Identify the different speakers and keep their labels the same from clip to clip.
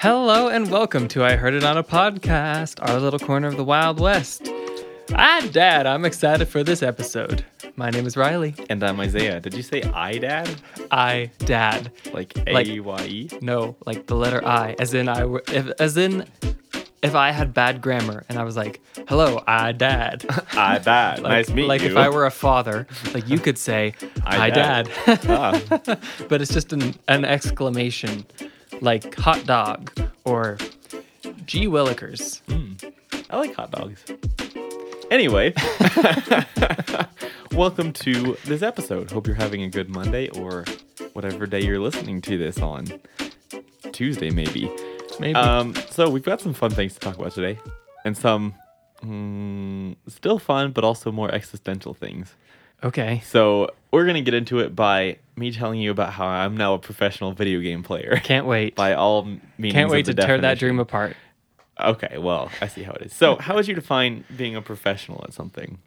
Speaker 1: Hello and welcome to I Heard It on a Podcast, our little corner of the Wild West. I'm Dad. I'm excited for this episode. My name is Riley.
Speaker 2: And I'm Isaiah. Did you say I dad?
Speaker 1: I Dad.
Speaker 2: Like
Speaker 1: Like-
Speaker 2: A Y E?
Speaker 1: No, like the letter I, as in I, were- if, as in if I had bad grammar and I was like, "Hello, I Dad."
Speaker 2: I dad.
Speaker 1: Like,
Speaker 2: nice to meet
Speaker 1: like
Speaker 2: you.
Speaker 1: if I were a father, like you could say,
Speaker 2: I
Speaker 1: "I
Speaker 2: dad."
Speaker 1: Dad,"
Speaker 2: Ah,
Speaker 1: but it's just an, an exclamation, like hot dog or gee willikers.
Speaker 2: I like hot dogs. Anyway, welcome to this episode. Hope you're having a good Monday or whatever day you're listening to this on. Tuesday, maybe.
Speaker 1: Maybe.
Speaker 2: Um, so we've got some fun things to talk about today, and some mm, still fun, but also more existential things.
Speaker 1: Okay.
Speaker 2: So we're gonna get into it by me telling you about how I'm now a professional video game player.
Speaker 1: Can't wait.
Speaker 2: By all meanings.
Speaker 1: Can't wait to tear that dream apart.
Speaker 2: Okay, well, I see how it is. So, how would you define being a professional at something?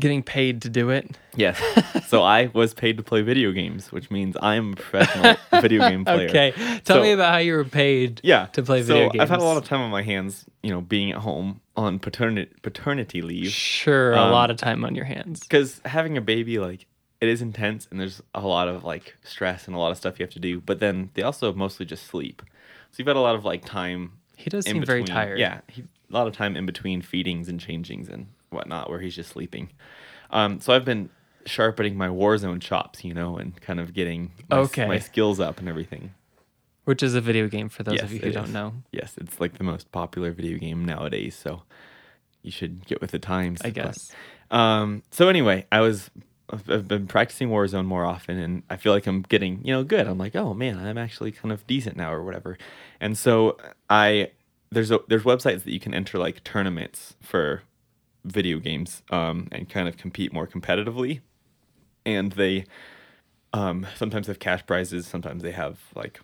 Speaker 1: Getting paid to do it.
Speaker 2: Yes. so I was paid to play video games, which means I'm a professional video game player.
Speaker 1: Okay. Tell
Speaker 2: So-
Speaker 1: me about how you were paid
Speaker 2: Yeah.
Speaker 1: to play
Speaker 2: so
Speaker 1: video games.
Speaker 2: I've had a lot of time on my hands, you know, being at home on paternity paternity leave.
Speaker 1: Sure, a
Speaker 2: Um,
Speaker 1: lot of time on your hands.
Speaker 2: Because having a baby, like, it is intense and there's a lot of like stress and a lot of stuff you have to do. But then they also mostly just sleep. So you've had a lot of like time
Speaker 1: He does seem very tired.
Speaker 2: Yeah, he, a lot of time in between feedings and changings and whatnot, where he's just sleeping. Um, so I've been sharpening my Warzone chops, you know, and kind of getting my,
Speaker 1: Okay.
Speaker 2: my skills up and everything.
Speaker 1: Which is a video game for those
Speaker 2: Yes,
Speaker 1: of you who don't
Speaker 2: is.
Speaker 1: know.
Speaker 2: Yes, it's like the most popular video game nowadays, so you should get with the times.
Speaker 1: I
Speaker 2: but-
Speaker 1: guess.
Speaker 2: um, so anyway, I was I've- I've been practicing Warzone more often, and I feel like I'm getting you know good. I'm like, oh man, I'm actually kind of decent now, or whatever. And so I there's a there's websites that you can enter like tournaments for video games, um, and kind of compete more competitively, and they um sometimes have cash prizes, sometimes they have like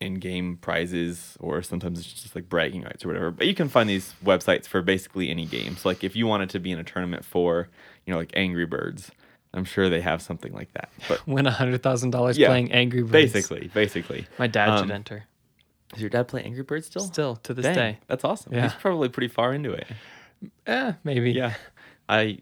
Speaker 2: in-game prizes or sometimes it's just like bragging rights or whatever but you can find these websites for basically any game so like if you wanted to be in a tournament for you know like angry birds i'm sure they have something like that but
Speaker 1: Win a hundred thousand dollars playing Angry Birds.
Speaker 2: basically basically
Speaker 1: My dad should
Speaker 2: Um,
Speaker 1: enter.
Speaker 2: does your dad play angry birds still
Speaker 1: Still to this
Speaker 2: Dang,
Speaker 1: day.
Speaker 2: that's awesome
Speaker 1: Yeah.
Speaker 2: he's probably pretty far into it
Speaker 1: Eh, maybe.
Speaker 2: yeah i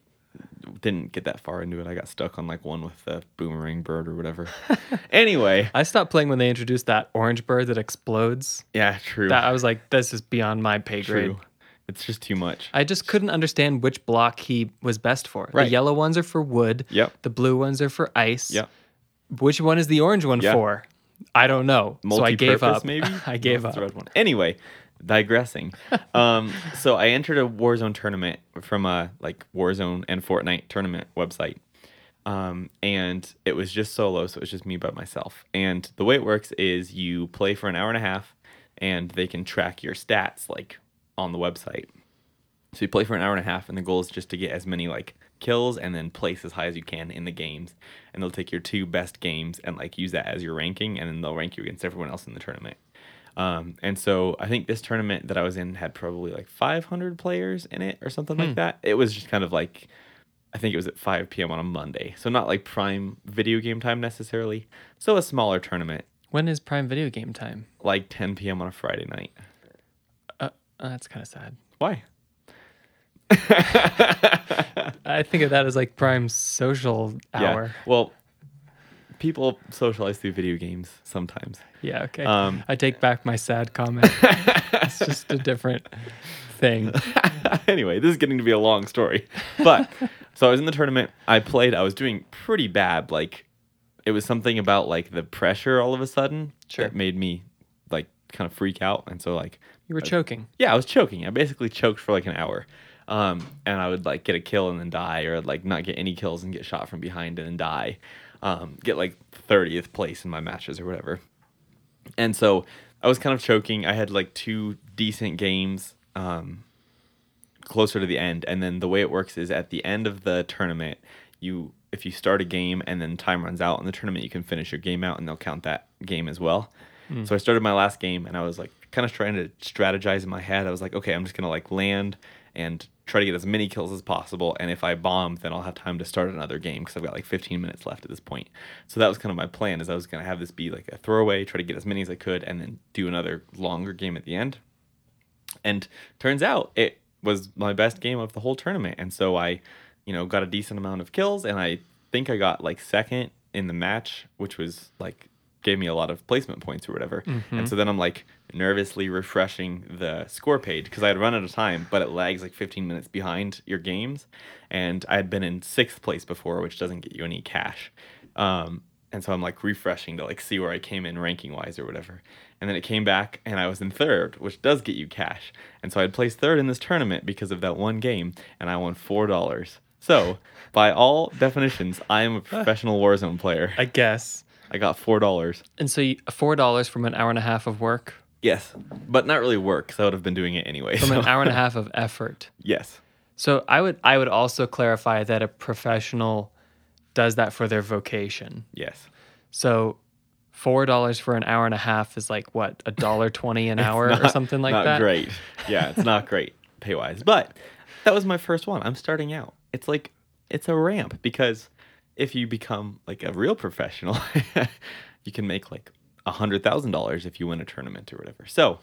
Speaker 2: didn't get that far into it i got stuck on like one with the boomerang bird or whatever anyway
Speaker 1: I stopped playing when they introduced that orange bird that explodes.
Speaker 2: yeah true
Speaker 1: That I was like, this is beyond my pay grade.
Speaker 2: true it's just too much
Speaker 1: I just couldn't understand which block he was best for.
Speaker 2: Right.
Speaker 1: The yellow ones are for wood.
Speaker 2: Yep.
Speaker 1: The blue ones are for ice.
Speaker 2: Yep.
Speaker 1: Which one is the orange one
Speaker 2: Yeah.
Speaker 1: for? I don't know. So I gave up.
Speaker 2: Maybe
Speaker 1: I gave
Speaker 2: No,
Speaker 1: up.
Speaker 2: the red one. Anyway, digressing. um, so I entered a Warzone tournament from a like Warzone and Fortnite tournament website, um, and it was just solo, so it was just me by myself. And the way it works is you play for an hour and a half, and they can track your stats like on the website. So you play for an hour and a half, and the goal is just to get as many like kills and then place as high as you can in the games. And they'll take your two best games and like use that as your ranking, and then they'll rank you against everyone else in the tournament. Um, and so I think this tournament that I was in had probably like 500 players in it or something like that. It was just kind of like, I think it was at 5 p.m. on a Monday. So not like prime video game time necessarily. So a smaller tournament,
Speaker 1: When is Prime Video Game time?
Speaker 2: like 10 p.m. on a Friday night.
Speaker 1: Uh, uh, that's kind of sad.
Speaker 2: Why?
Speaker 1: I think of that as like Prime social hour. Yeah.
Speaker 2: Well, people socialize through video games sometimes.
Speaker 1: Yeah. okay.
Speaker 2: Um,
Speaker 1: I take back my sad comment. it's just a different thing.
Speaker 2: anyway, this is getting to be a long story. But so I was in the tournament. I played. I was doing pretty bad. Like it was something about like the pressure all of a sudden
Speaker 1: Sure.
Speaker 2: that made me like kind of freak out. And so like
Speaker 1: You were choking.
Speaker 2: yeah, I was choking. I basically choked for like an hour. Um, and I would like get a kill and then die, or like not get any kills and get shot from behind and then die. Um, get like 30th place in my matches or whatever. And so I was kind of choking. I had like two decent games um, closer to the end. And then the way it works is at the end of the tournament, you if you start a game and then time runs out in the tournament, you can finish your game out and they'll count that game as well. So I started my last game and I was like kind of trying to strategize in my head. I was like, okay, I'm just gonna like land and try to get as many kills as possible. And if I bomb, then I'll have time to start another game because I've got like 15 minutes left at this point. So that was kind of my plan. Is I was gonna have this be like a throwaway, try to get as many as I could, and then do another longer game at the end. And turns out it was my best game of the whole tournament. And so I, you know, got a decent amount of kills, and I think I got like second in the match, which was like gave me a lot of placement points or whatever. Mm-hmm. And so then I'm like nervously refreshing the score page because I had run out of time, but it lags like 15 minutes behind your games. And I had been in sixth place before, which doesn't get you any cash. Um, and so I'm like refreshing to like see where I came in ranking wise or whatever. And then it came back and I was in third, which does get you cash. And so I'd placed third in this tournament because of that one game, and I won four dollars. So, by all definitions, I am a professional Warzone player.
Speaker 1: I guess.
Speaker 2: I got four dollars.
Speaker 1: And so you, four dollars from an hour and a half of work,
Speaker 2: Yes, but not really work, because I would have been doing it anyway.
Speaker 1: from
Speaker 2: so-
Speaker 1: an hour and a half of effort.
Speaker 2: yes,
Speaker 1: So I would I would also clarify that a professional does that for their vocation.
Speaker 2: yes.
Speaker 1: So four dollars for an hour and a half is like what a dollar twenty an hour or something like that?
Speaker 2: not
Speaker 1: that.
Speaker 2: great. Yeah, it's not great pay wise, but that was my first one. I'm starting out. It's like it's a ramp because if you become like a real professional, you can make like a hundred thousand dollars if you win a tournament or whatever. So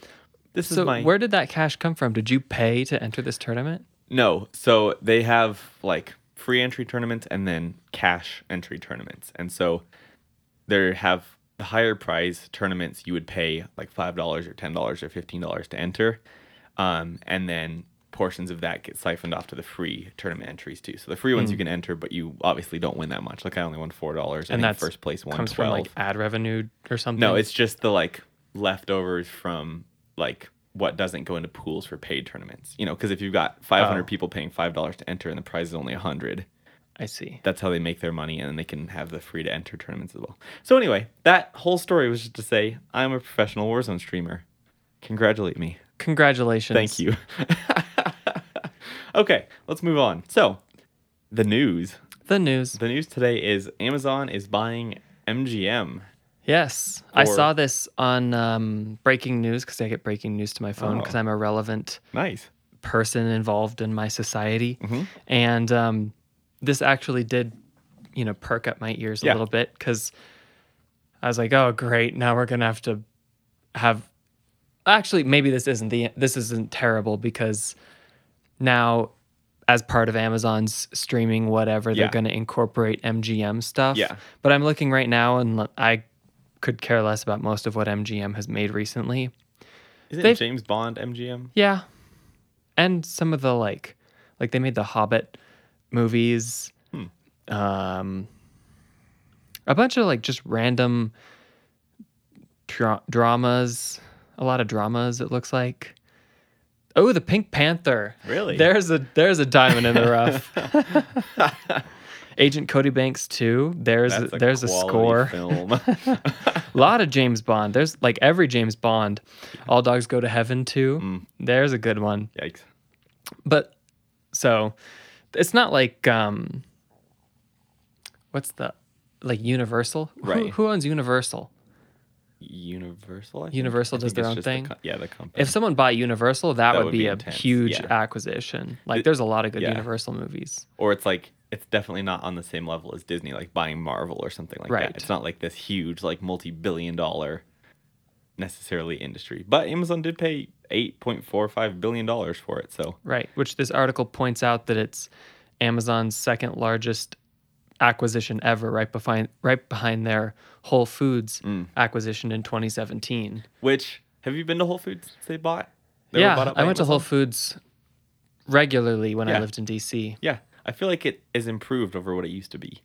Speaker 2: this
Speaker 1: So
Speaker 2: is my
Speaker 1: where did that cash come from? Did you pay to enter this tournament?
Speaker 2: No. So they have like free entry tournaments and then cash entry tournaments. And so there have the higher prize tournaments you would pay like $5 or $10 or $15 to enter. Um, and then portions of that get siphoned off to the free tournament entries too. So the free ones you hmm. can enter, but you obviously don't win that much. Like I only won $4. I
Speaker 1: And that's
Speaker 2: first place won
Speaker 1: comes
Speaker 2: 12.
Speaker 1: from like ad revenue or something.
Speaker 2: No, it's just the like leftovers from like what doesn't go into pools for paid tournaments. You know, because if you've got 500
Speaker 1: Oh.
Speaker 2: people paying five dollars to enter and the prize is only a 100,
Speaker 1: I see.
Speaker 2: that's how they make their money, and then they can have the free to enter tournaments as well. So anyway, that whole story was just to say I'm a professional Warzone streamer. Congratulate me.
Speaker 1: Congratulations.
Speaker 2: Thank you. okay, let's move on. So, the news.
Speaker 1: The news.
Speaker 2: The news today is Amazon is buying MGM.
Speaker 1: Yes, I saw this on um, breaking news because I get breaking news to my phone
Speaker 2: Oh.
Speaker 1: because I'm a relevant
Speaker 2: Nice.
Speaker 1: person involved in my society,
Speaker 2: Mhm.
Speaker 1: and um, this actually did, you know, perk up my ears a
Speaker 2: Yeah.
Speaker 1: little bit because I was like, oh great, now we're gonna have to have. Actually, maybe this isn't the this isn't terrible because now, as part of Amazon's streaming whatever,
Speaker 2: Yeah.
Speaker 1: they're going to incorporate MGM stuff.
Speaker 2: Yeah.
Speaker 1: But I'm looking right now, and I could care less about most of what MGM has made recently.
Speaker 2: Isn't
Speaker 1: They've-
Speaker 2: James Bond MGM?
Speaker 1: Yeah. And some of the like like they made the Hobbit movies.
Speaker 2: Hmm.
Speaker 1: Um a bunch of like just random dra- dramas, a lot of dramas it looks like. Oh, the Pink Panther.
Speaker 2: Really?
Speaker 1: There's a there's a diamond in the rough. Agent Cody Banks too. There's
Speaker 2: That's a
Speaker 1: there's a score.
Speaker 2: film.
Speaker 1: A lot of James Bond. There's like every James Bond. All Dogs Go to Heaven too.
Speaker 2: Mm.
Speaker 1: There's a good one.
Speaker 2: Yikes.
Speaker 1: But so it's not like um what's the like Universal? Who,
Speaker 2: Right.
Speaker 1: who owns Universal?
Speaker 2: Universal. I think?
Speaker 1: Universal does their own
Speaker 2: the
Speaker 1: thing?
Speaker 2: co- yeah, the company.
Speaker 1: If someone bought Universal, that,
Speaker 2: That
Speaker 1: would,
Speaker 2: would
Speaker 1: be,
Speaker 2: be
Speaker 1: a
Speaker 2: intense,
Speaker 1: huge
Speaker 2: yeah.
Speaker 1: acquisition. Like there's a lot of good
Speaker 2: yeah.
Speaker 1: Universal movies.
Speaker 2: or it's like it's definitely not on the same level as Disney, like buying Marvel or something like
Speaker 1: Right.
Speaker 2: that. It's not like this huge, like multi-billion-dollar necessarily industry. But Amazon did pay eight point four five billion dollars for it, so
Speaker 1: Right. Which this article points out that it's Amazon's second largest acquisition ever, right behind right behind their Whole Foods
Speaker 2: Mm.
Speaker 1: acquisition in 2017.
Speaker 2: which have you been to Whole Foods since they bought? They
Speaker 1: yeah,
Speaker 2: bought
Speaker 1: I went to Whole Foods regularly when I lived in DC.
Speaker 2: Yeah, I feel like it is improved over what it used to be.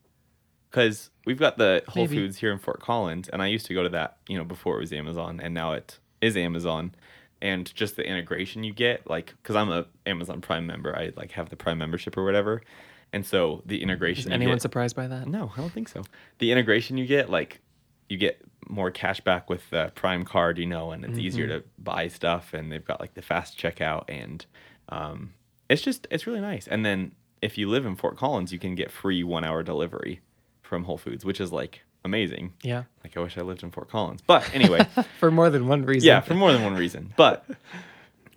Speaker 2: Because we've got the Whole
Speaker 1: Maybe.
Speaker 2: Foods here in Fort Collins, and I used to go to that, you know, before it was Amazon, and now it is Amazon. And just the integration you get, like, because I'm a Amazon Prime member, I like have the Prime membership or whatever, and so the integration.
Speaker 1: Is anyone
Speaker 2: get-
Speaker 1: surprised by that?
Speaker 2: no, I don't think so. The integration you get, like, you get more cash back with the Prime card, you know, and it's easier
Speaker 1: Mm-hmm.
Speaker 2: to buy stuff, and they've got like the fast checkout, and um, it's just it's really nice. And then if you live in Fort Collins, you can get free one hour delivery from Whole Foods, which is like amazing.
Speaker 1: Yeah.
Speaker 2: Like I wish I lived in Fort Collins, but anyway,
Speaker 1: For more than one reason.
Speaker 2: yeah, for more than one reason. But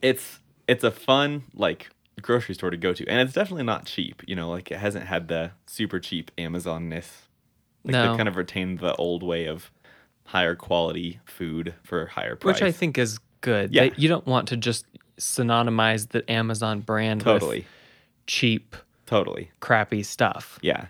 Speaker 2: it's it's a fun like grocery store to go to, and it's definitely not cheap. You know, like it hasn't had the super cheap Amazon-ness. Like
Speaker 1: No.
Speaker 2: they've kind of retained the old way of higher quality food for higher price.
Speaker 1: which I think is good.
Speaker 2: Yeah.
Speaker 1: They- you don't want to just synonymize the Amazon brand
Speaker 2: totally,
Speaker 1: with cheap,
Speaker 2: totally.
Speaker 1: crappy stuff.
Speaker 2: Yeah.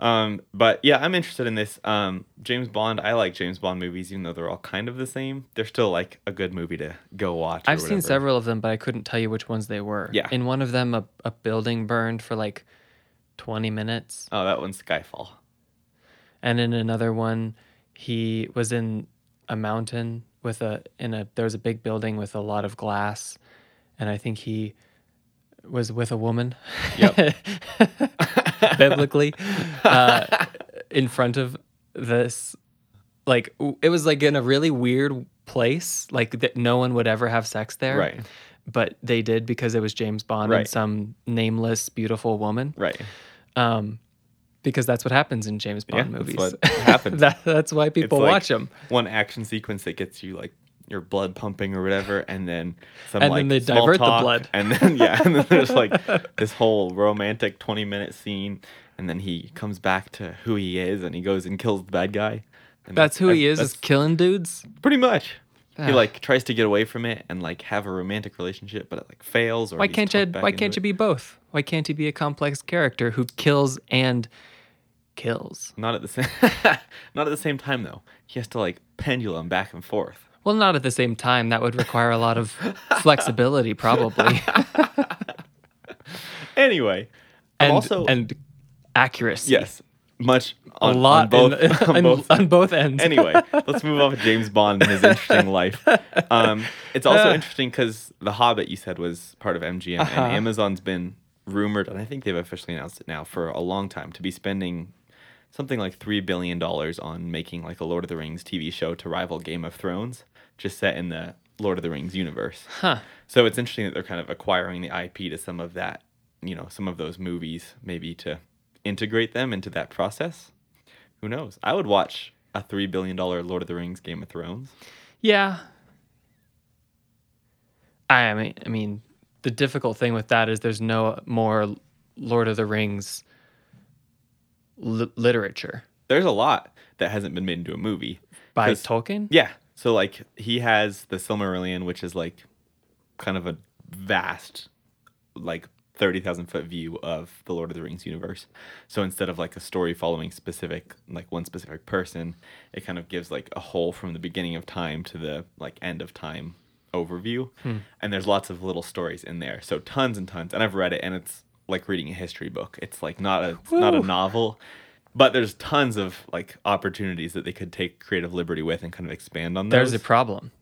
Speaker 2: Um, but yeah, I'm interested in this. Um, James Bond. I like James Bond movies, even though they're all kind of the same. They're still like a good movie to go watch.
Speaker 1: I've seen several of them, but I couldn't tell you which ones they were.
Speaker 2: Yeah.
Speaker 1: In one of them, a, a building burned for like 20 minutes.
Speaker 2: Oh, that one's Skyfall.
Speaker 1: And in another one, he was in a mountain with a, in a, there was a big building with a lot of glass. And I think he was with a woman.
Speaker 2: Yep.
Speaker 1: biblically uh, in front of this like it was like in a really weird place like that no one would ever have sex there
Speaker 2: Right.
Speaker 1: but they did because it was james bond and some nameless beautiful woman
Speaker 2: Right.
Speaker 1: um because that's what happens in james
Speaker 2: Yeah,
Speaker 1: bond
Speaker 2: that's
Speaker 1: movies
Speaker 2: what happens.
Speaker 1: that, that's why people
Speaker 2: like
Speaker 1: watch them
Speaker 2: One action sequence that gets you like your blood pumping or whatever, and then some
Speaker 1: And
Speaker 2: like
Speaker 1: then they
Speaker 2: small
Speaker 1: divert the blood.
Speaker 2: and then yeah, and then there's like this whole romantic twenty minute scene, and then he comes back to who he is, and he goes and kills the bad guy. And
Speaker 1: that's who he is is killing dudes
Speaker 2: pretty much. He
Speaker 1: Ah.
Speaker 2: like tries to get away from it and like have a romantic relationship, but it like fails. Or
Speaker 1: why can't you why can't
Speaker 2: it.
Speaker 1: you be both why can't he be a complex character who kills and kills
Speaker 2: Not at the same, not at the same time though. He has to like pendulum back and forth.
Speaker 1: Well, not at the same time. That would require a lot of flexibility, probably,
Speaker 2: Anyway, I'm
Speaker 1: and
Speaker 2: also
Speaker 1: and accuracy.
Speaker 2: yes, much
Speaker 1: a lot
Speaker 2: on both
Speaker 1: in,
Speaker 2: on
Speaker 1: on,
Speaker 2: both
Speaker 1: on both ends.
Speaker 2: anyway, let's move off of James Bond and his interesting life. Um, it's also
Speaker 1: Uh.
Speaker 2: interesting because The Hobbit, you said, was part of MGM,
Speaker 1: Uh-huh.
Speaker 2: and Amazon's been rumored, and I think they've officially announced it now for a long time, to be spending something like three billion dollars on making like a Lord of the Rings TV show to rival Game of Thrones, just set in the Lord of the Rings universe.
Speaker 1: Huh.
Speaker 2: So it's interesting that they're kind of acquiring the IP to some of that, you know, some of those movies, maybe to integrate them into that process. Who knows? I would watch a three billion dollar Lord of the Rings Game of Thrones.
Speaker 1: Yeah. I mean, I mean, the difficult thing with that is there's no more Lord of the Rings li- literature
Speaker 2: There's a lot that hasn't been made into a movie.
Speaker 1: by Tolkien.
Speaker 2: Yeah. So like he has the Silmarillion, which is like kind of a vast, like thirty thousand foot view of the Lord of the Rings universe. So instead of like a story following specific like one specific person, it kind of gives like a whole from the beginning of time to the like end of time overview. Hmm. And there's lots of little stories in there. So tons and tons. And I've read it and it's like reading a history book. It's like not a it's not a novel. But there's tons of like opportunities that they could take creative liberty with and kind of expand on those.
Speaker 1: There's a problem.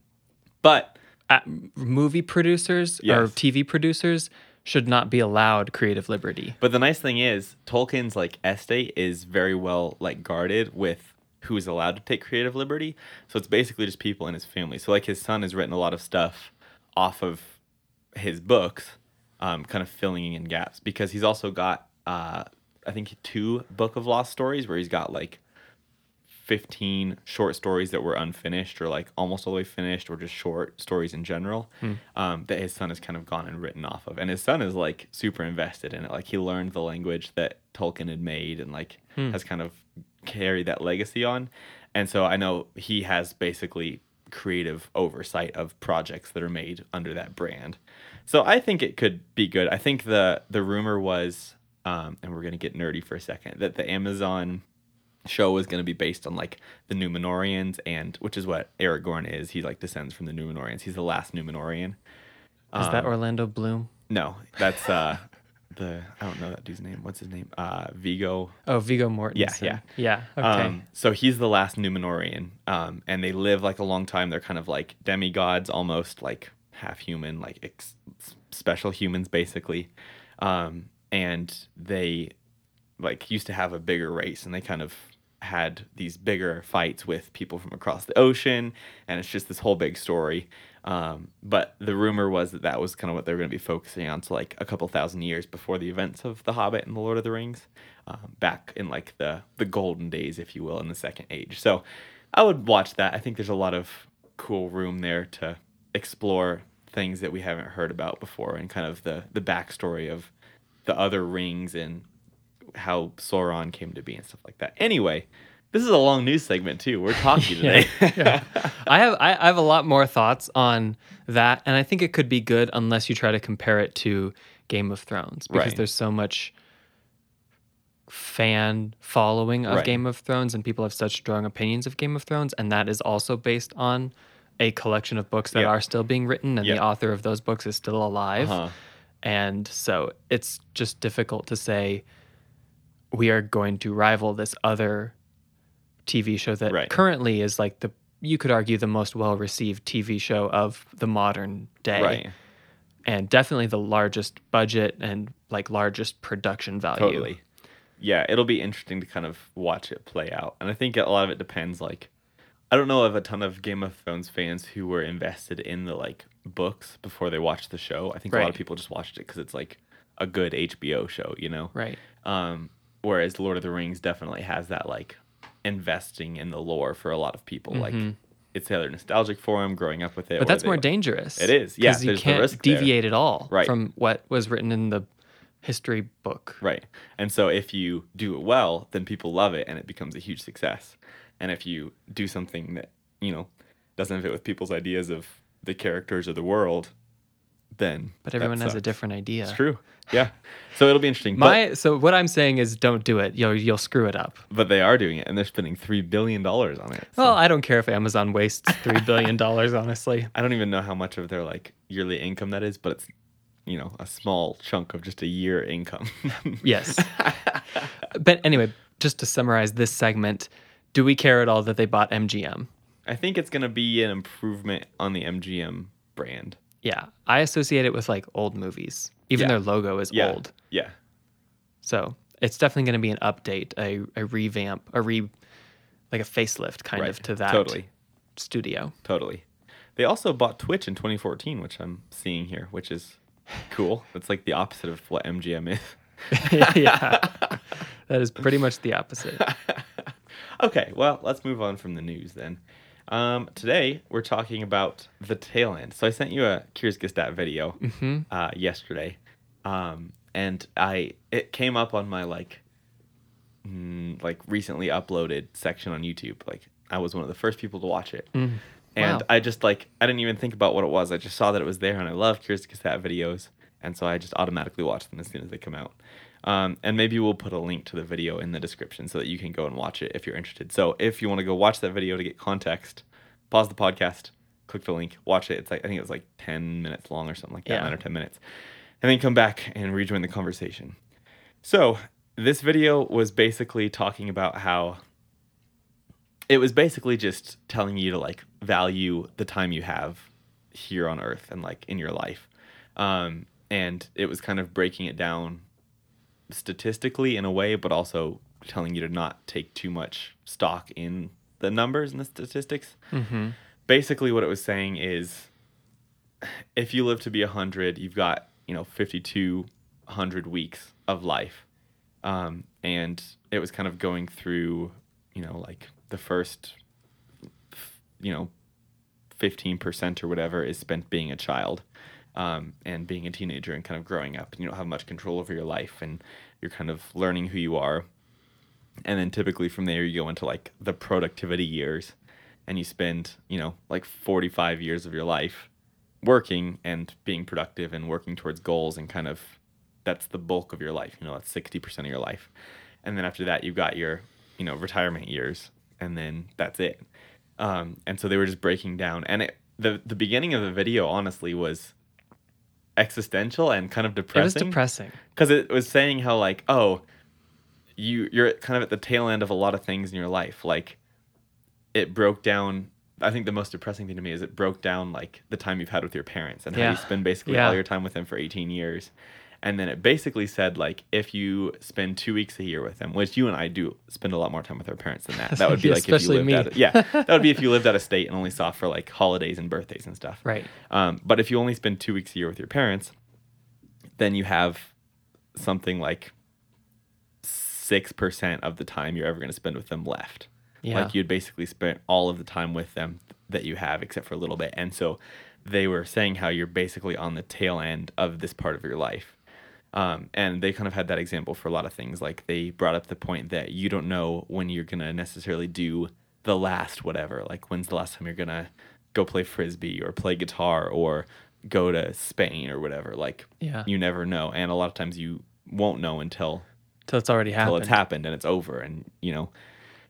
Speaker 2: but
Speaker 1: Uh, movie producers or TV producers should not be allowed creative liberty.
Speaker 2: but the nice thing is Tolkien's like estate is very well like guarded with who is allowed to take creative liberty. So it's basically just people in his family. So like his son has written a lot of stuff off of his books, um, kind of filling in gaps because he's also got uh, I think two book of lost stories where he's got like 15 short stories that were unfinished or like almost all the way finished or just short stories in general um, that his son has kind of gone and written off of. And his son is like super invested in it. Like he learned the language that tolkien had made and like has kind of carried that legacy on. And so i know he has basically creative oversight of projects that are made under that brand so i think it could be good i think the the rumor was um, and we're going to get nerdy for a second that the amazon show was going to be based on like the Númenóreans and which is what Aragorn is. He like descends from the Númenóreans. He's the last Númenórean.
Speaker 1: Is
Speaker 2: Um,
Speaker 1: that Orlando Bloom?
Speaker 2: No, that's uh the I don't know that dude's name. What's his name? Uh Viggo.
Speaker 1: Oh, Viggo Mortensen.
Speaker 2: yeah.
Speaker 1: Yeah. yeah. Okay.
Speaker 2: Um, so he's the last Númenórean. Um, and they live like a long time. They're kind of like demigods, almost like half human, like ex- special humans, basically. Um, and they like used to have a bigger race, and they kind of had these bigger fights with people from across the ocean, and it's just this whole big story. Um, but the rumor was that that was kind of what they were going to be focusing on, so like a couple thousand years before the events of The Hobbit and The Lord of the Rings, um, back in like the the golden days, if you will, in the Second Age. So I would watch that. I think there's a lot of cool room there to explore things that we haven't heard about before and kind of the the backstory of the other rings and how Sauron came to be and stuff like that. Anyway, this is a long news segment too. We're talking today.
Speaker 1: yeah. I have I, I have a lot more thoughts on that, and I think it could be good unless you try to compare it to Game of Thrones because
Speaker 2: Right.
Speaker 1: there's so much fan following of
Speaker 2: Right.
Speaker 1: Game of Thrones, and people have such strong opinions of Game of Thrones, and that is also based on a collection of books that
Speaker 2: Yeah.
Speaker 1: are still being written, and
Speaker 2: Yeah.
Speaker 1: the author of those books is still alive.
Speaker 2: Uh-huh.
Speaker 1: And so it's just difficult to say we are going to rival this other TV show that
Speaker 2: Right.
Speaker 1: currently is like the you could argue the most well received TV show of the modern day.
Speaker 2: Right.
Speaker 1: And definitely the largest budget and like largest production value.
Speaker 2: Totally. Yeah, it'll be interesting to kind of watch it play out. And I think a lot of it depends like I don't know of a ton of Game of Thrones fans who were invested in the like books before they watched the show. I think a lot of people just watched it cuz it's like a good HBO show, you know.
Speaker 1: Right.
Speaker 2: Um whereas Lord of the Rings definitely has that like investing in the lore for a lot of people. Like it's either nostalgic for them growing up with it.
Speaker 1: Mm-hmm. But that's more
Speaker 2: like-
Speaker 1: dangerous.
Speaker 2: It is. Yeah,
Speaker 1: you can't
Speaker 2: there.
Speaker 1: deviate at all
Speaker 2: Right.
Speaker 1: from what was written in the history book.
Speaker 2: Right. And so if you do it well, then people love it and it becomes a huge success. And if you do something that, you know, doesn't fit with people's ideas of the characters or the world, then
Speaker 1: But everyone has a different idea.
Speaker 2: It's true. Yeah. So it'll be interesting.
Speaker 1: My so what I'm saying is don't do it. You'll you'll screw it up.
Speaker 2: but, but they are doing it and they're spending three billion dollars on it. So
Speaker 1: Well, I don't care if Amazon wastes three billion dollars, honestly.
Speaker 2: I don't even know how much of their like yearly income that is, but it's you know, a small chunk of just a year income.
Speaker 1: Yes. but anyway, just to summarize this segment, do we care at all that they bought MGM?
Speaker 2: I think it's gonna be an improvement on the MGM brand.
Speaker 1: Yeah. I associate it with like old movies. Even
Speaker 2: Yeah.
Speaker 1: their logo is
Speaker 2: Yeah.
Speaker 1: old.
Speaker 2: Yeah.
Speaker 1: So it's definitely going to be an update, a, a revamp, a re, like a facelift kind
Speaker 2: Right.
Speaker 1: of to that
Speaker 2: Totally.
Speaker 1: studio.
Speaker 2: Totally. They also bought Twitch in 2014, which I'm seeing here, which is cool. It's like the opposite of what MGM is.
Speaker 1: yeah. That is pretty much the opposite.
Speaker 2: okay, well, let's move on from the news then. Um, today we're talking about the tail end. So I sent you a Kurzgesagt video
Speaker 1: Mm-hmm.
Speaker 2: uh, yesterday, um, and I it came up on my like mm, like recently uploaded section on YouTube. Like I was one of the first people to watch it. And
Speaker 1: Mm. Wow.
Speaker 2: I just like I didn't even think about what it was. I just saw that it was there, and I love Kurzgesagt videos, and so I just automatically watch them as soon as they come out. Um, and maybe we'll put a link to the video in the description so that you can go and watch it if you're interested. So if you want to go watch that video to get context, pause the podcast, click the link, watch it. It's like I think it was like ten minutes long or something like that,
Speaker 1: Yeah.
Speaker 2: nine or ten minutes, and then come back and rejoin the conversation. So this video was basically talking about how it was basically just telling you to like value the time you have here on earth and like in your life um, and it was kind of breaking it down statistically in a way but also telling you to not take too much stock in the numbers and the statistics.
Speaker 1: Mm-hmm.
Speaker 2: basically what it was saying is if you live to be 100 you've got you know 5200 weeks of life. Um, and it was kind of going through you know like the first you know 15% or whatever is spent being a child um, and being a teenager and kind of growing up and you don't have much control over your life and you're kind of learning who you are. And then typically from there you go into like the productivity years and you spend you know like 45 years of your life working and being productive and working towards goals and kind of that's the bulk of your life you know that's 60% of your life. And then after that you've got your you know retirement years and then that's it. Um, and so they were just breaking down. And it, the the beginning of the video honestly was existential and kind of depressing.
Speaker 1: It was
Speaker 2: depressing because it was saying how like oh you you're kind of at the tail end of a lot of things in your life like it broke down i think the most depressing thing to me is it broke down like the time you've had with your parents and how you spend basically
Speaker 1: Yeah.
Speaker 2: all your time with them for 18 years and then it basically said like if you spend two weeks a year with them which you and i do spend a lot more time with our parents than that that would be like if you lived
Speaker 1: me.
Speaker 2: out yeah that would be if you lived out of state and only saw for like holidays and birthdays and stuff
Speaker 1: Right.
Speaker 2: um, but if you only spend two weeks a year with your parents, then you have something like six percent of the time you're ever going to spend with them left.
Speaker 1: Yeah.
Speaker 2: Like you'd basically spend all of the time with them that you have, except for a little bit. And so they were saying how you're basically on the tail end of this part of your life. Um, and they kind of had that example for a lot of things. Like they brought up the point that you don't know when you're gonna necessarily do the last whatever. Like when's the last time you're gonna go play frisbee or play guitar or go to Spain or whatever. Like
Speaker 1: Yeah.
Speaker 2: you never know, and a lot of times you won't know until
Speaker 1: Till it's already happened.
Speaker 2: until it's happened and it's over, and you know.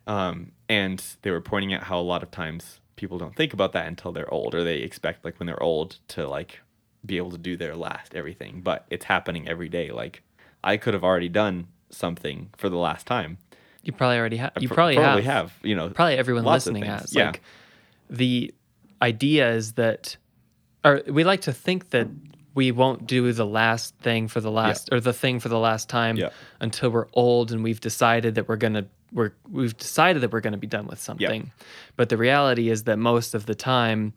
Speaker 2: Um, and they were pointing out how a lot of times people don't think about that until they're old, or they expect like when they're old to like be able to do their last everything, but it's happening every day. Like I could have already done something for the last time.
Speaker 1: You probably already have. You
Speaker 2: Pr-
Speaker 1: probably,
Speaker 2: probably
Speaker 1: have.
Speaker 2: have. You know,
Speaker 1: Probably everyone listening has.
Speaker 2: Yeah.
Speaker 1: Like the idea is that, or we like to think that we won't do the last thing for the last or the thing for the last time
Speaker 2: Yeah.
Speaker 1: until we're old and we've decided that we're gonna we're we've decided that we're gonna be done with something. But the reality is that most of the time.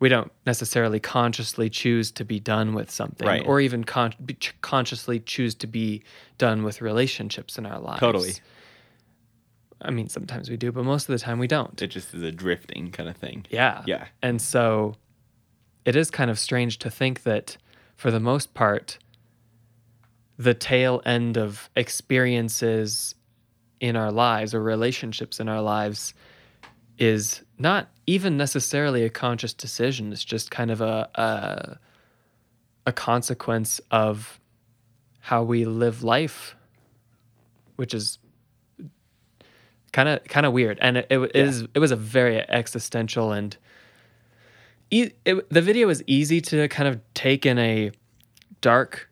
Speaker 1: We don't necessarily consciously choose to be done with something,
Speaker 2: Right.
Speaker 1: or even con- ch- consciously choose to be done with relationships in our lives.
Speaker 2: Totally.
Speaker 1: I mean, sometimes we do, but most of the time we don't.
Speaker 2: it just is a drifting kind of thing.
Speaker 1: yeah.
Speaker 2: Yeah.
Speaker 1: And so it is kind of strange to think that for the most part, the tail end of experiences in our lives or relationships in our lives is not even necessarily a conscious decision. It's just kind of a, a, a consequence of how we live life, which is kind of kind of weird. And it, it is it was a very existential and e- it, the video is easy to kind of take in a dark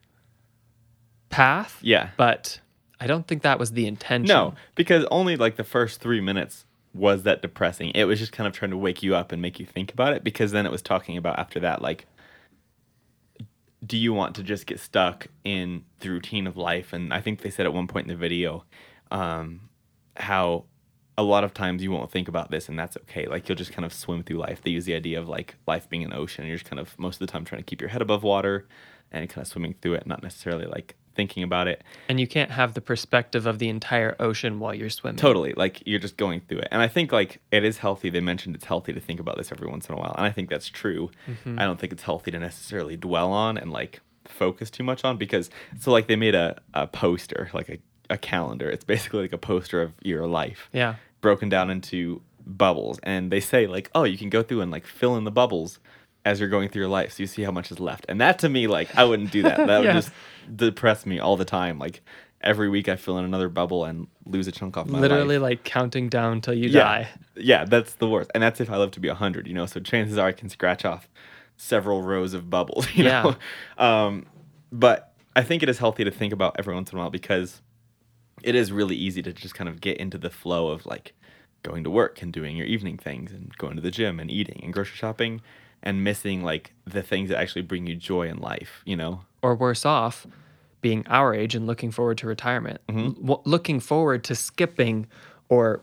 Speaker 1: path.
Speaker 2: Yeah.
Speaker 1: But I don't think that was the intention.
Speaker 2: No, because only like the first three minutes was that depressing. It was just kind of trying to wake you up and make you think about it because then it was talking about after that, like, do you want to just get stuck in the routine of life? And I think they said at one point in the video um, how a lot of times you won't think about this and that's okay. Like, you'll just kind of swim through life. They use the idea of like life being an ocean. You're just kind of most of the time trying to keep your head above water and kind of swimming through it, not necessarily like thinking about it.
Speaker 1: And you can't have the perspective of the entire ocean while you're swimming.
Speaker 2: Totally. Like you're just going through it. And I think like it is healthy. They mentioned it's healthy to think about this every once in a while. And I think that's true.
Speaker 1: Mm-hmm.
Speaker 2: I don't think it's healthy to necessarily dwell on and like focus too much on because so like they made a, a poster, like a, a calendar. It's basically like a poster of your life
Speaker 1: Yeah.
Speaker 2: broken down into bubbles. And they say like, oh, you can go through and like fill in the bubbles as you're going through your life so you see how much is left. And that to me, like I wouldn't do that. That would just depress me all the time. Like every week I fill in another bubble and lose a chunk off my life.
Speaker 1: Literally like counting down till you
Speaker 2: Yeah.
Speaker 1: die.
Speaker 2: Yeah, that's the worst. And that's if I live to be 100, you know? So chances are I can scratch off several rows of bubbles, you
Speaker 1: Yeah.
Speaker 2: know? Um, but I think it is healthy to think about every once in a while because it is really easy to just kind of get into the flow of like going to work and doing your evening things and going to the gym and eating and grocery shopping and missing like the things that actually bring you joy in life, you know?
Speaker 1: Or worse off, being our age and looking forward to retirement.
Speaker 2: Mm-hmm.
Speaker 1: L- looking forward to skipping or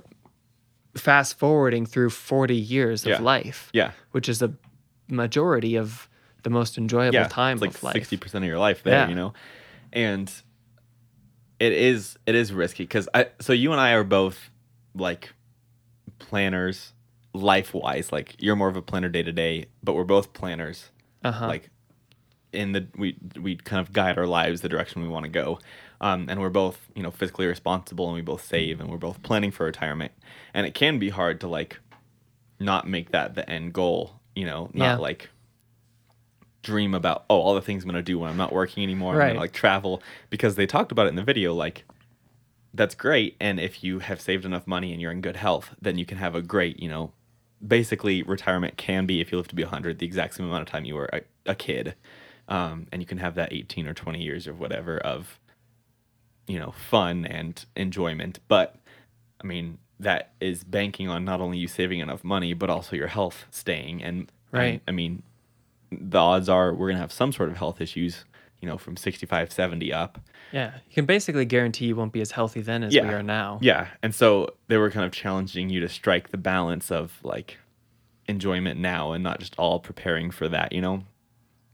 Speaker 1: fast forwarding through 40 years
Speaker 2: Yeah.
Speaker 1: of life.
Speaker 2: Yeah.
Speaker 1: Which is a majority of the most enjoyable
Speaker 2: yeah,
Speaker 1: time
Speaker 2: like
Speaker 1: of life.
Speaker 2: sixty percent of your life there,
Speaker 1: Yeah.
Speaker 2: you know, and it is it is risky because I so you and I are both like planners life wise. Like you're more of a planner day to day, but we're both planners.
Speaker 1: Uh-huh.
Speaker 2: Like in the we we kind of guide our lives the direction we want to go. Um, and we're both, you know, fiscally responsible and we both save and we're both planning for retirement. And it can be hard to like not make that the end goal, you know, not
Speaker 1: Yeah.
Speaker 2: like dream about oh all the things I'm gonna do when I'm not working anymore. I'm
Speaker 1: Right.
Speaker 2: gonna like travel because they talked about it in the video. Like that's great, and if you have saved enough money and you're in good health, then you can have a great you know. Basically, retirement can be if you live to be 100, the exact same amount of time you were a, a kid, um, and you can have that 18 or 20 years or whatever of you know fun and enjoyment. But I mean that is banking on not only you saving enough money but also your health staying and
Speaker 1: Right.
Speaker 2: I mean the odds are we're going to have some sort of health issues, you know, from 65, 70 up.
Speaker 1: yeah. You can basically guarantee you won't be as healthy then as we are now.
Speaker 2: Yeah. And so they were kind of challenging you to strike the balance of like enjoyment now and not just all preparing for that, you know?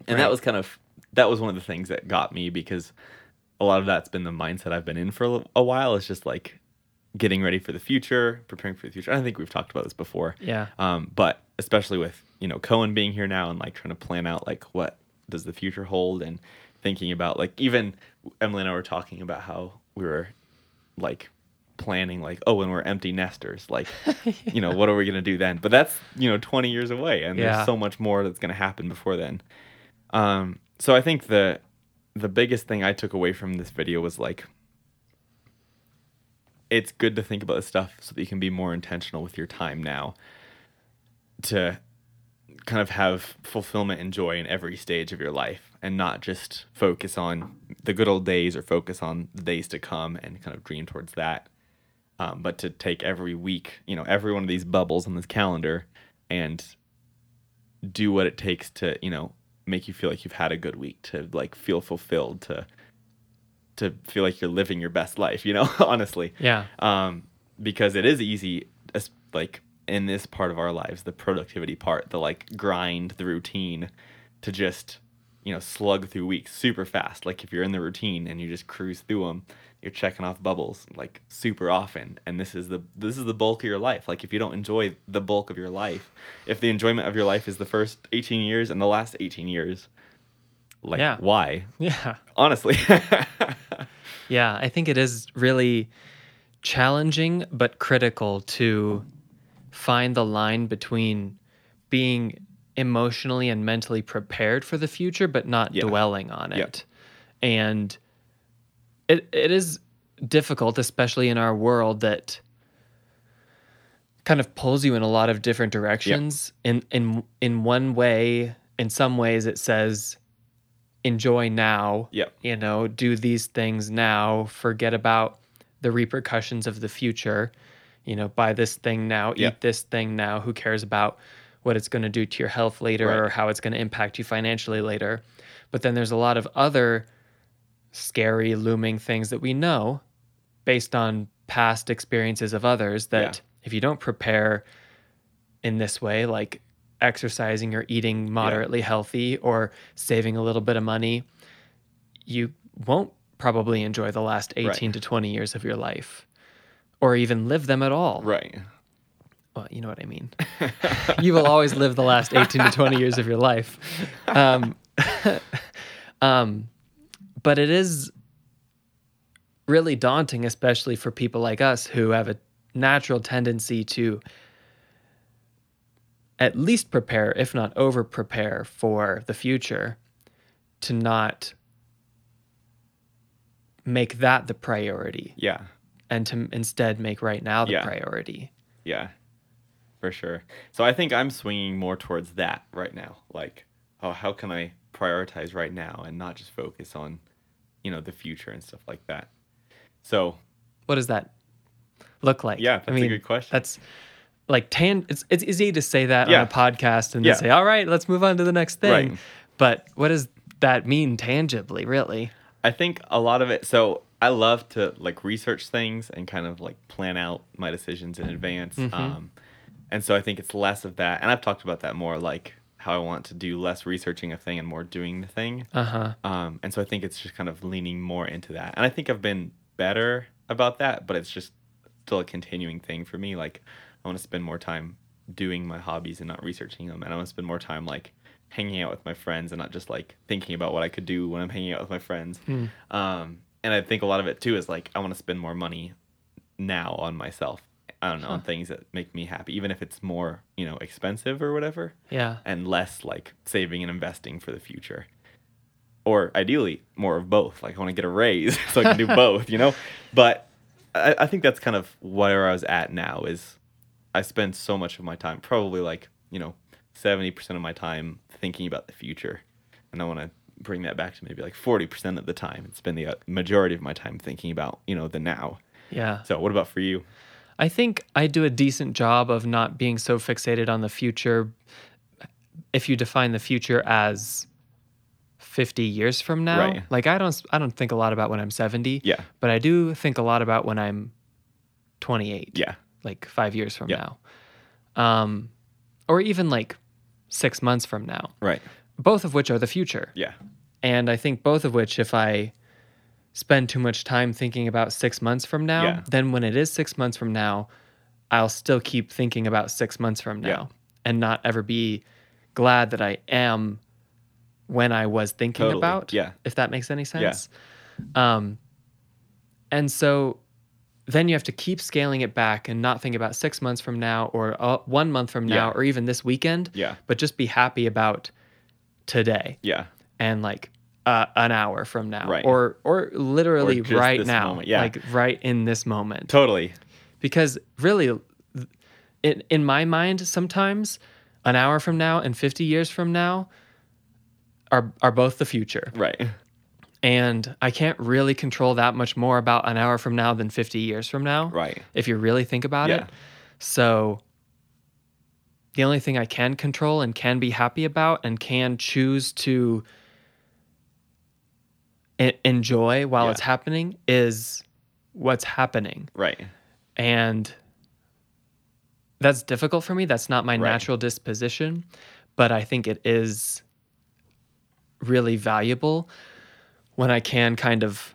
Speaker 2: And that was kind of, that was one of the things that got me because a lot of that's been the mindset I've been in for a a while. It's just like getting ready for the future, preparing for the future. I think we've talked about this before.
Speaker 1: Yeah.
Speaker 2: Um, but especially with you know Cohen being here now and like trying to plan out like what does the future hold and thinking about like even Emily and I were talking about how we were like planning like oh when we're empty nesters like you know what are we going to do then? But that's you know 20 years away and
Speaker 1: Yeah.
Speaker 2: there's so much more that's going to happen before then. Um so i think the the biggest thing i took away from this video was like it's good to think about this stuff so that you can be more intentional with your time now to kind of have fulfillment and joy in every stage of your life and not just focus on the good old days or focus on the days to come and kind of dream towards that um, but to take every week you know every one of these bubbles on this calendar and do what it takes to you know make you feel like you've had a good week to like feel fulfilled to to feel like you're living your best life you know honestly
Speaker 1: Yeah.
Speaker 2: um, because it is easy, as- like in this part of our lives, the productivity part, the like grind, the routine, to just you know slug through weeks super fast. Like if you're in the routine and you just cruise through them, you're checking off bubbles like super often, and this is the this is the bulk of your life. Like if you don't enjoy the bulk of your life, if the enjoyment of your life is the first 18 years and the last 18 years, like
Speaker 1: Yeah.
Speaker 2: why?
Speaker 1: Yeah.
Speaker 2: Honestly.
Speaker 1: Yeah, I think it is really challenging but critical to find the line between being emotionally and mentally prepared for the future but not
Speaker 2: Yeah.
Speaker 1: dwelling on
Speaker 2: Yeah.
Speaker 1: it. And it it is difficult especially in our world that kind of pulls you in a lot of different directions. In in in one way, in some ways it says enjoy now
Speaker 2: Yep.
Speaker 1: you know, do these things now, forget about the repercussions of the future. You know, buy this thing now,
Speaker 2: Yeah.
Speaker 1: eat this thing now. Who cares about what it's going to do to your health later
Speaker 2: Right.
Speaker 1: or how it's going to impact you financially later? But then there's a lot of other scary, looming things that we know based on past experiences of others that if you don't prepare in this way, like exercising or eating moderately healthy or saving a little bit of money, you won't probably enjoy the last 18
Speaker 2: Right.
Speaker 1: to 20 years of your life or even live them at all.
Speaker 2: right.
Speaker 1: Well, you know what I mean. you will always live the last 18 to 20 years of your life. Um, um, but it is really daunting, especially for people like us who have a natural tendency to at least prepare, if not over prepare for the future, to not make that the priority
Speaker 2: Yeah.
Speaker 1: and to instead make right now the
Speaker 2: Yeah.
Speaker 1: priority.
Speaker 2: Yeah, for sure. So I think I'm swinging more towards that right now. Like, oh, how can I prioritize right now and not just focus on, you know, the future and stuff like that. So
Speaker 1: What does that look like?
Speaker 2: Yeah, that's a good question.
Speaker 1: That's like tan. It's it's easy to say that
Speaker 2: Yeah.
Speaker 1: on a podcast and
Speaker 2: Yeah.
Speaker 1: then say, "All right, let's move on to the next thing."
Speaker 2: Right.
Speaker 1: But what does that mean tangibly? Really?
Speaker 2: I think a lot of it. So I love to like research things and kind of like plan out my decisions in advance. Um, and so I think it's less of that. And I've talked about that more, like how I want to do less researching a thing and more doing the thing.
Speaker 1: Uh huh.
Speaker 2: Um, and so I think it's just kind of leaning more into that. And I think I've been better about that, but it's just still a continuing thing for me. Like I want to spend more time doing my hobbies and not researching them. And I want to spend more time like hanging out with my friends and not just like thinking about what I could do when I'm hanging out with my friends. Um, and I think a lot of it too is like I want to spend more money now on myself. I don't know, on things that make me happy, even if it's more, you know, expensive or whatever
Speaker 1: Yeah.
Speaker 2: and less like saving and investing for the future. Or ideally, more of both. Like I want to get a raise so I can do both, you know? But I, I think that's kind of where I was at now is I spend so much of my time, probably like, you know, 70% of my time thinking about the future. And I want to bring that back to maybe like 40% of the time and spend the uh, majority of my time thinking about, you know, the now.
Speaker 1: Yeah.
Speaker 2: So what about for you?
Speaker 1: I think I do a decent job of not being so fixated on the future. If you define the future as 50 years from now,
Speaker 2: Right.
Speaker 1: like I don't I don't think a lot about when I'm 70,
Speaker 2: Yeah.
Speaker 1: but I do think a lot about when I'm 28.
Speaker 2: Yeah.
Speaker 1: Like 5 years from
Speaker 2: Yeah.
Speaker 1: now. Um or even like 6 months from now.
Speaker 2: Right.
Speaker 1: Both of which are the future.
Speaker 2: Yeah.
Speaker 1: And I think both of which, if I spend too much time thinking about six months from now,
Speaker 2: Yeah.
Speaker 1: then when it is six months from now, I'll still keep thinking about six months from
Speaker 2: Yeah.
Speaker 1: now. and not ever be glad that I am when I was thinking
Speaker 2: Totally.
Speaker 1: about.
Speaker 2: Yeah.
Speaker 1: If that makes any sense. Um, and so then you have to keep scaling it back and not think about six months from now or uh, one month from now
Speaker 2: Yeah.
Speaker 1: or even this weekend.
Speaker 2: Yeah.
Speaker 1: But just be happy about today
Speaker 2: Yeah.
Speaker 1: and like uh, an hour from now
Speaker 2: Right.
Speaker 1: or or literally
Speaker 2: Or
Speaker 1: right now
Speaker 2: moment, yeah.
Speaker 1: like right in this moment
Speaker 2: Totally.
Speaker 1: because really in, in my mind sometimes an hour from now and 50 years from now are are both the future
Speaker 2: Right.
Speaker 1: and i can't really control that much more about an hour from now than 50 years from now
Speaker 2: Right.
Speaker 1: if you really think about
Speaker 2: Yeah.
Speaker 1: it so the only thing i can control and can be happy about and can choose to enjoy while
Speaker 2: Yeah.
Speaker 1: it's happening is what's happening
Speaker 2: Right.
Speaker 1: and that's difficult for me that's not my
Speaker 2: Right.
Speaker 1: natural disposition but i think it is really valuable when i can kind of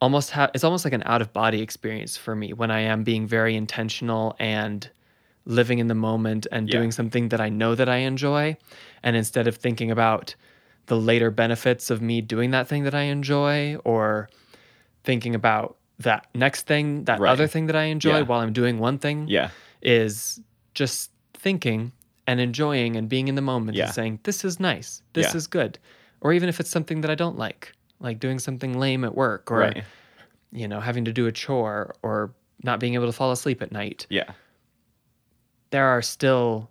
Speaker 1: almost have it's almost like an out of body experience for me when i am being very intentional and living in the moment and
Speaker 2: Yeah.
Speaker 1: doing something that i know that i enjoy and instead of thinking about the later benefits of me doing that thing that i enjoy or thinking about that next thing that
Speaker 2: Right.
Speaker 1: other thing that i enjoy
Speaker 2: Yeah.
Speaker 1: while i'm doing one thing
Speaker 2: Yeah.
Speaker 1: is just thinking and enjoying and being in the moment
Speaker 2: Yeah.
Speaker 1: and saying, this is nice, this
Speaker 2: Yeah.
Speaker 1: is good. Or even if it's something that I don't like, like doing something lame at work or,
Speaker 2: Right.
Speaker 1: you know, having to do a chore or not being able to fall asleep at night.
Speaker 2: Yeah.
Speaker 1: There are still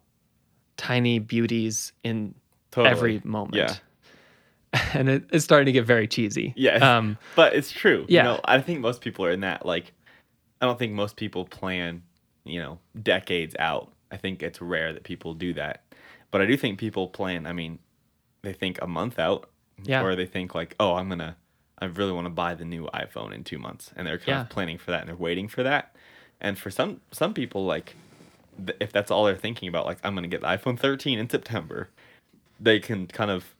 Speaker 1: tiny beauties in
Speaker 2: Totally.
Speaker 1: every moment.
Speaker 2: Yeah.
Speaker 1: and it, it's starting to get very cheesy.
Speaker 2: Yeah.
Speaker 1: Um,
Speaker 2: but it's true.
Speaker 1: Yeah.
Speaker 2: You know, I think most people are in that. Like, I don't think most people plan, you know, decades out. I think it's rare that people do that. But I do think people plan, I mean, they think a month out.
Speaker 1: Yeah.
Speaker 2: Or they think, like, oh, I'm going to, I really want to buy the new iPhone in two months. And they're kind
Speaker 1: Yeah.
Speaker 2: of planning for that and they're waiting for that. And for some, some people, like, th- if that's all they're thinking about, like, I'm going to get the iPhone 13 in September, they can kind of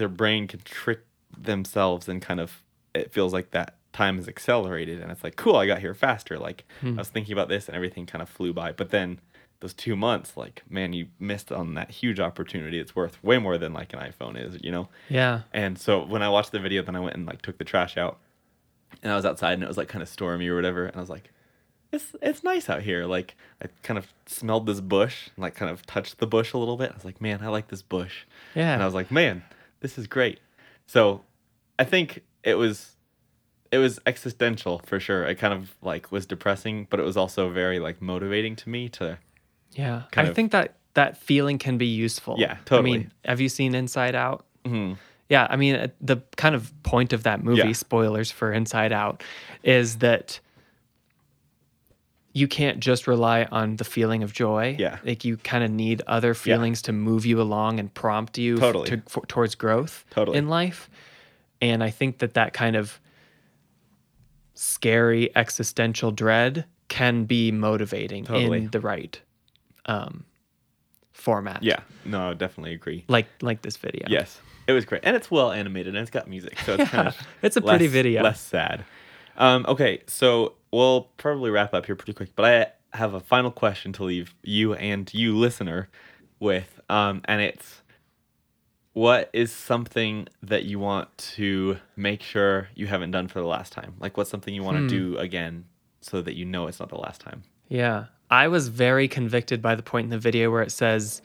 Speaker 2: their brain can trick themselves and kind of it feels like that time is accelerated and it's like cool i got here faster. Like hmm. i was thinking about this and everything kind of flew by. But then those two months like man you missed on that huge opportunity. It's worth way more than like an iphone is you know?
Speaker 1: Yeah.
Speaker 2: and so when i watched the video then i went and like took the trash out and i was outside and it was like kind of stormy or whatever. And i was like it's it's nice out here. Like i kind of smelled this bush and like kind of touched the bush a little bit. I was like man i like this bush.
Speaker 1: Yeah.
Speaker 2: and I was like, man, this is great. So I think it was it was existential for sure. It kind of like was depressing, but it was also very like motivating to me to
Speaker 1: Yeah. I
Speaker 2: of-
Speaker 1: think that that feeling can be useful.
Speaker 2: Yeah, totally.
Speaker 1: I mean, have you seen Inside Out?
Speaker 2: Mhm.
Speaker 1: Yeah, I mean, uh, the kind of point of that movie,
Speaker 2: Yeah.
Speaker 1: spoilers for Inside Out, is that you can't just rely on the feeling of joy.
Speaker 2: Yeah.
Speaker 1: Like you kind of need other feelings to move you along and prompt you
Speaker 2: Totally.
Speaker 1: to, for, towards growth
Speaker 2: Totally.
Speaker 1: in life. And I think that that kind of scary existential dread can be motivating
Speaker 2: Totally.
Speaker 1: in the right um, format.
Speaker 2: yeah, no, I definitely agree.
Speaker 1: Like like this video.
Speaker 2: Yes, it was great, and it's well animated, and it's got music, so it's kind
Speaker 1: Yeah,
Speaker 2: of
Speaker 1: it's a pretty video.
Speaker 2: less sad. Um, okay, so we'll probably wrap up here pretty quick, but I have a final question to leave you and you listener with, um, and it's what is something that you want to make sure you haven't done for the last time? Like, what's something you want
Speaker 1: Hmm.
Speaker 2: to do again so that you know it's not the last time?
Speaker 1: Yeah. I was very convicted by the point in the video where it says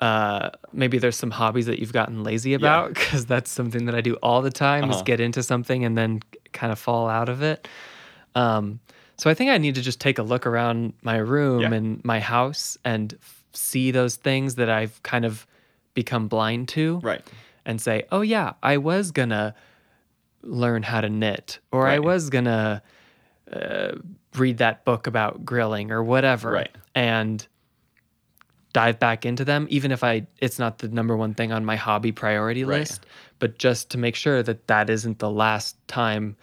Speaker 1: uh, maybe there's some hobbies that you've gotten lazy about because that's something that I do all the time is
Speaker 2: Uh-huh.
Speaker 1: get into something and then kind of fall out of it. Um, so I think I need to just take a look around my room
Speaker 2: Yeah.
Speaker 1: and my house and f- see those things that I've kind of become blind to
Speaker 2: Right.
Speaker 1: and say, oh, yeah, I was going to learn how to knit or I was going to uh, read that book about grilling or whatever.
Speaker 2: Right.
Speaker 1: And dive back into them, even if I it's not the number one thing on my hobby priority
Speaker 2: Right.
Speaker 1: list, but just to make sure that that isn't the last time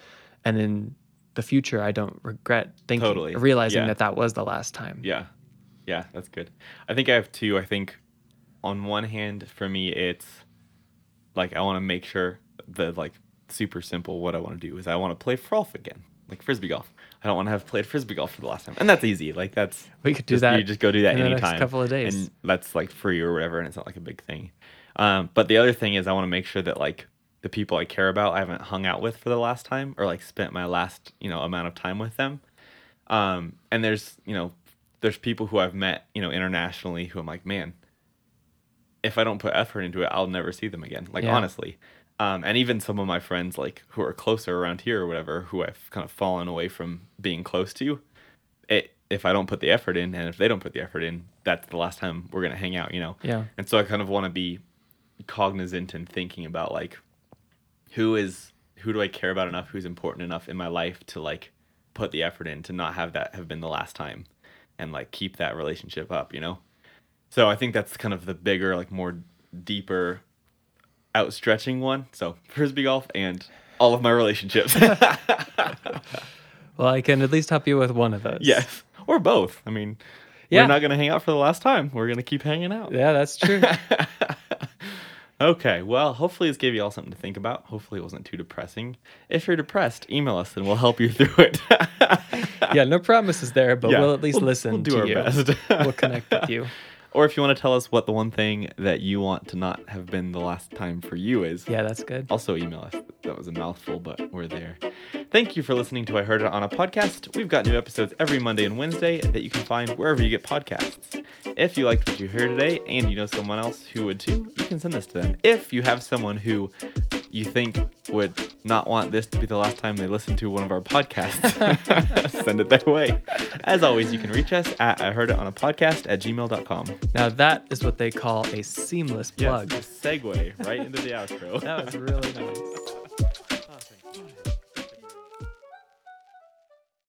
Speaker 1: and in the future I don't regret thinking
Speaker 2: Totally.
Speaker 1: realizing
Speaker 2: Yeah.
Speaker 1: that that was the last time.
Speaker 2: Yeah. Yeah, that's good. I think I have two. I think on one hand, for me, it's like I want to make sure the like super simple what I want to do is I want to play golf again, like frisbee golf. I don't want to have played frisbee golf for the last time, and that's easy. Like that's
Speaker 1: We could do
Speaker 2: just-
Speaker 1: that
Speaker 2: You just go do that
Speaker 1: in the next
Speaker 2: anytime.
Speaker 1: couple of days.
Speaker 2: and that's like free or whatever, and it's not like a big thing. Um, but the other thing is, I want to make sure that like the people I care about, I haven't hung out with for the last time, or like spent my last you know amount of time with them. Um, and there's you know there's people who I've met you know internationally who I'm like, man, if I don't put effort into it, I'll never see them again. Like
Speaker 1: Yeah.
Speaker 2: honestly. Um, and even some of my friends like who are closer around here or whatever, who I've kind of fallen away from being close to, it if I don't put the effort in and if they don't put the effort in, that's the last time we're gonna hang out, you know?
Speaker 1: Yeah.
Speaker 2: And so I kind of want to be cognizant and thinking about like who is who do I care about enough, who's important enough in my life to like put the effort in to not have that have been the last time and like keep that relationship up, you know? So I think that's kind of the bigger, like more deeper outstretching one. So frisbee golf and all of my relationships.
Speaker 1: Well, I can at least help you with one of those.
Speaker 2: yes. Or both. I mean,
Speaker 1: Yeah.
Speaker 2: we're not gonna hang out for the last time. We're gonna keep hanging out.
Speaker 1: Yeah, that's true.
Speaker 2: okay, well, hopefully this gave you all something to think about. Hopefully it wasn't too depressing. If you're depressed, email us and we'll help you through it.
Speaker 1: yeah, no promises there, but
Speaker 2: Yeah,
Speaker 1: we'll at least
Speaker 2: we'll-
Speaker 1: listen
Speaker 2: we'll do
Speaker 1: to
Speaker 2: our
Speaker 1: you.
Speaker 2: best.
Speaker 1: we'll connect with you.
Speaker 2: Or if you want to tell us what the one thing that you want to not have been the last time for you is,
Speaker 1: Yeah, that's good.
Speaker 2: also email us. That was a mouthful, but we're there. Thank you for listening to I Heard It on a Podcast. We've got new episodes every Monday and Wednesday that you can find wherever you get podcasts. If you liked what you heard today and you know someone else who would too, you can send this to them. If you have someone who you think would not want this to be the last time they listen to one of our podcasts, send it their way. As always, you can reach us at I Heard It on a Podcast at gmail.com.
Speaker 1: Now that is what they call a seamless plug.
Speaker 2: Yes, segue right into the outro.
Speaker 1: That was really nice.